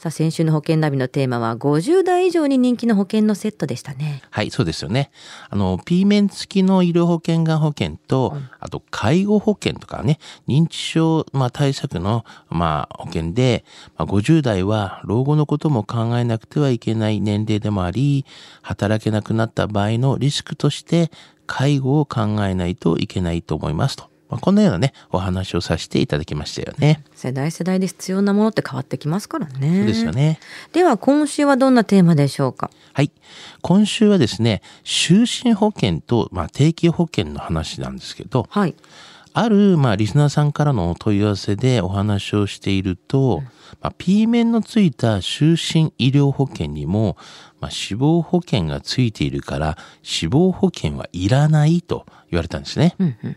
さあ、先週の保険ナビのテーマは50代以上に人気の保険のセットでしたね。はい、そうですよね。あの、P 面付きの医療保険が保険と、あと、介護保険とかね、認知症、まあ、対策の、まあ、保険で、まあ、50代は老後のことも考えなくてはいけない年齢でもあり、働けなくなった場合のリスクとして、介護を考えないといけないと思いますと。まあ、このようなね、お話をさせていただきましたよね。世代世代で必要なものって変わってきますからね。そうですよね。では今週はどんなテーマでしょうか？はい。今週はですね、就寝保険と、まあ、定期保険の話なんですけど、はい。ある、まあ、リスナーさんからのお問い合わせでお話をしていると、まあ、P 面のついた就寝医療保険にも、まあ、死亡保険がついているから、死亡保険はいらないと言われたんですね。うんうん。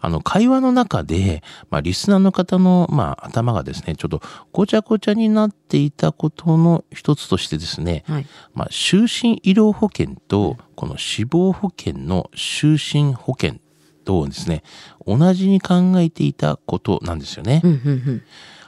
あの、会話の中で、まあ、リスナーの方の、まあ、頭がですね、ちょっとごちゃごちゃになっていたことの一つとしてですね、はい。まあ、就寝医療保険と、この死亡保険の就寝保険とですね、同じに考えていたことなんですよね。うんうんうん。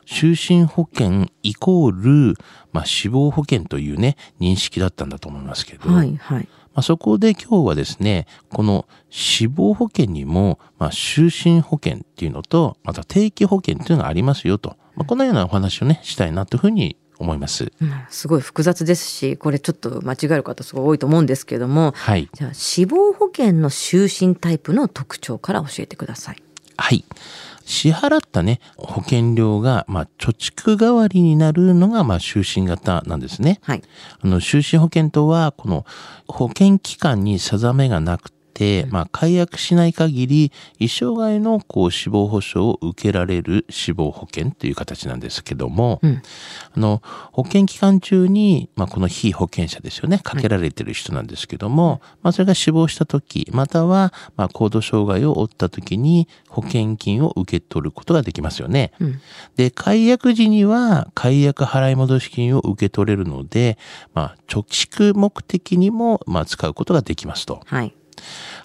就寝保険イコール、まあ、死亡保険というね、認識だったんだと思いますけど、はいはい。まあ、そこで今日はですね、この死亡保険にも、まあ、就寝保険っていうのと、また定期保険っていうのがありますよと、まあ、このようなお話をね、したいなというふうに思います。うんすごい複雑ですし、これちょっと間違える方すごい多いと思うんですけれども、はい。じゃあ死亡保険の就寝タイプの特徴から教えてください。はい。支払ったね、保険料が、まあ、貯蓄代わりになるのが、まあ、就寝型なんですね。はい。あの、就寝保険とは、この保険期間に定めがなくて、まあ、解約しない限り、一生涯のこう死亡保障を受けられる死亡保険という形なんですけども、うんあの、保険期間中に、まあ、この被保険者ですよね、かけられてる人なんですけども、まあ、それが死亡した時、または、まあ、高度障害を負った時に、保険金を受け取ることができますよね。うんで、解約時には解約払い戻し金を受け取れるので、まあ、貯蓄目的にも、まあ、使うことができますと。はい。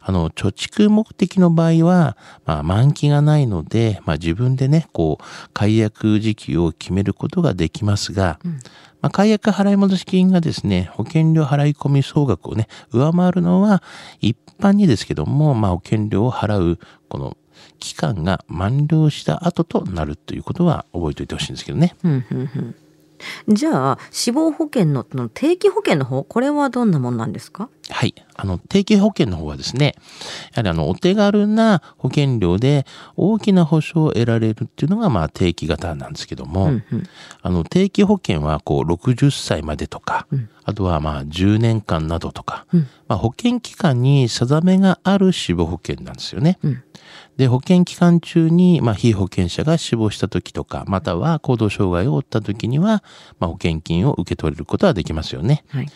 あの、貯蓄目的の場合は、まあ、満期がないので、まあ、自分でね、こう、解約時期を決めることができますが、まあ、解約払い戻し金がですね、保険料払い込み総額をね、上回るのは、一般にですけども、まあ、保険料を払う、この、期間が満了した後となるということは覚えておいてほしいんですけどね。うんうんうん。じゃあ死亡保険のの定期保険の方これはどんなものなんですか？はい。あの、定期保険の方はですね、やはりあの、お手軽な保険料で大きな保証を得られるっていうのが、まあ、定期型なんですけども、うんうんあの、定期保険は、こう、60歳までとか、あとは、まあ、10年間などとか、うんまあ、保険期間に定めがある死亡保険なんですよね。うんで、保険期間中に、まあ、被保険者が死亡した時とか、または行動障害を負った時には、まあ、保険金を受け取れることはできますよね。はい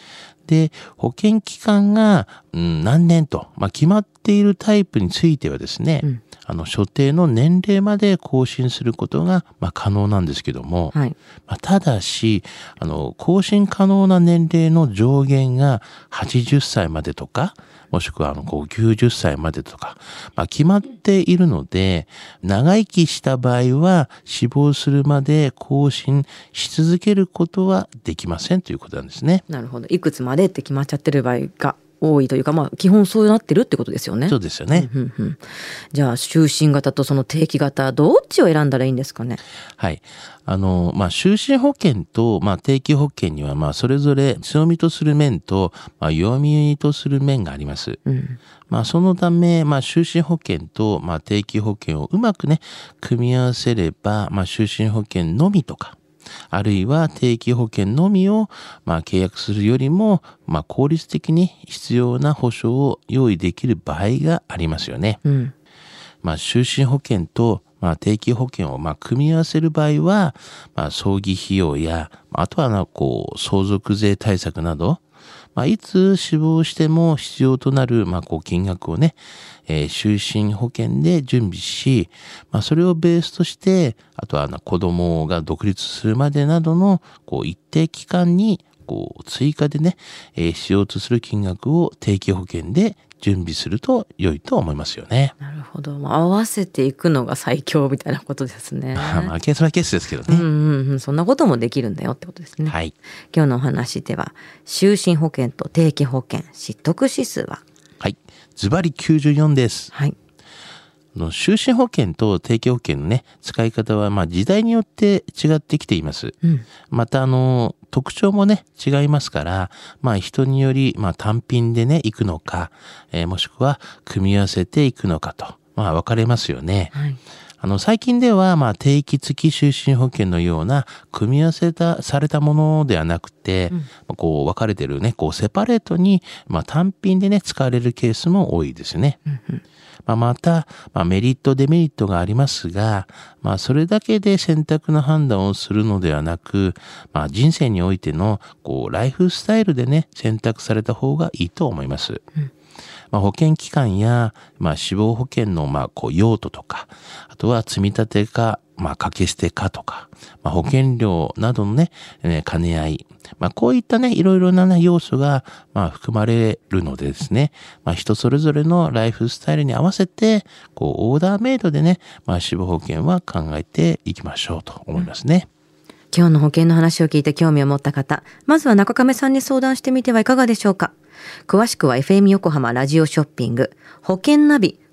で、保険期間が、うん、何年と、まあ、決まっているタイプについてはですね、うん。あの、所定の年齢まで更新することが、まあ、可能なんですけども、はい。まあ、ただし、あの、更新可能な年齢の上限が80歳までとか、もしくはあの、こう90歳までとか、まあ、決まっているので、長生きした場合は死亡するまで更新し続けることはできませんということなんですね。なるほどいくつまでって決まっちゃってる場合が多いというかまあ基本そうなってるってことですよねそうですよね。うんうんじゃあ就寝型とその定期型どっちを選んだらいいんですかね？はい。あの、まあ、就寝保険と、まあ、定期保険には、まあ、それぞれ強みとする面と、まあ、弱みとする面があります。うんまあ、そのため、まあ、就寝保険と、まあ、定期保険をうまくね、組み合わせれば、まあ、就寝保険のみとか、あるいは定期保険のみを、まあ、契約するよりも、まあ、効率的に必要な保証を用意できる場合がありますよね。うんまあ、就寝保険と、まあ、定期保険を、まあ、組み合わせる場合は、まあ、葬儀費用や、あとはな、こう、相続税対策など、まあ、いつ死亡しても必要となる、まあ、こう金額をね、えー、就寝保険で準備し、まあ、それをベースとして、あとは子供が独立するまでなどの、こう、一定期間に、こう、追加でね、えー、しようとする金額を定期保険で準備すると良いと思いますよね。なるほど。合わせていくのが最強みたいなことですね。まあ、ケースはケースですけどね。うんうんうん。そんなこともできるんだよってことですね。はい。今日のお話では、就寝保険と定期保険、失得指数ははい。ズバリ94です。はい。の就寝保険と定期保険のね、使い方はまあ時代によって違ってきています。うん、またあの、特徴もね、違いますから、まあ人により、まあ単品でね、行くのか、えー、もしくは組み合わせていくのかと、まあ分かれますよね。はいあの、最近では、まあ、定期付き就寝保険のような、組み合わせた、されたものではなくて、うん、こう、分かれてるね、こう、セパレートに、まあ、単品でね、使われるケースも多いですね。うんうんまあ、また、まあ、メリット、デメリットがありますが、まあ、それだけで選択の判断をするのではなく、まあ、人生においての、こう、ライフスタイルでね、選択された方がいいと思います。うんまあ、保険機関や、まあ、死亡保険の、まあ、こう、用途とか、あとは積み立てか、まあ、掛け捨てかとか、まあ、保険料などのね、ね兼ね合い、まあ、こういったね、いろいろな、ね、要素が、まあ、含まれるのでですね、まあ、人それぞれのライフスタイルに合わせて、こう、オーダーメイドでね、まあ、死亡保険は考えていきましょうと思いますね。今日の保険の話を聞いて興味を持った方、まずは中亀さんに相談してみてはいかがでしょうか。詳しくは FM 横浜ラジオショッピング、保険ナビ、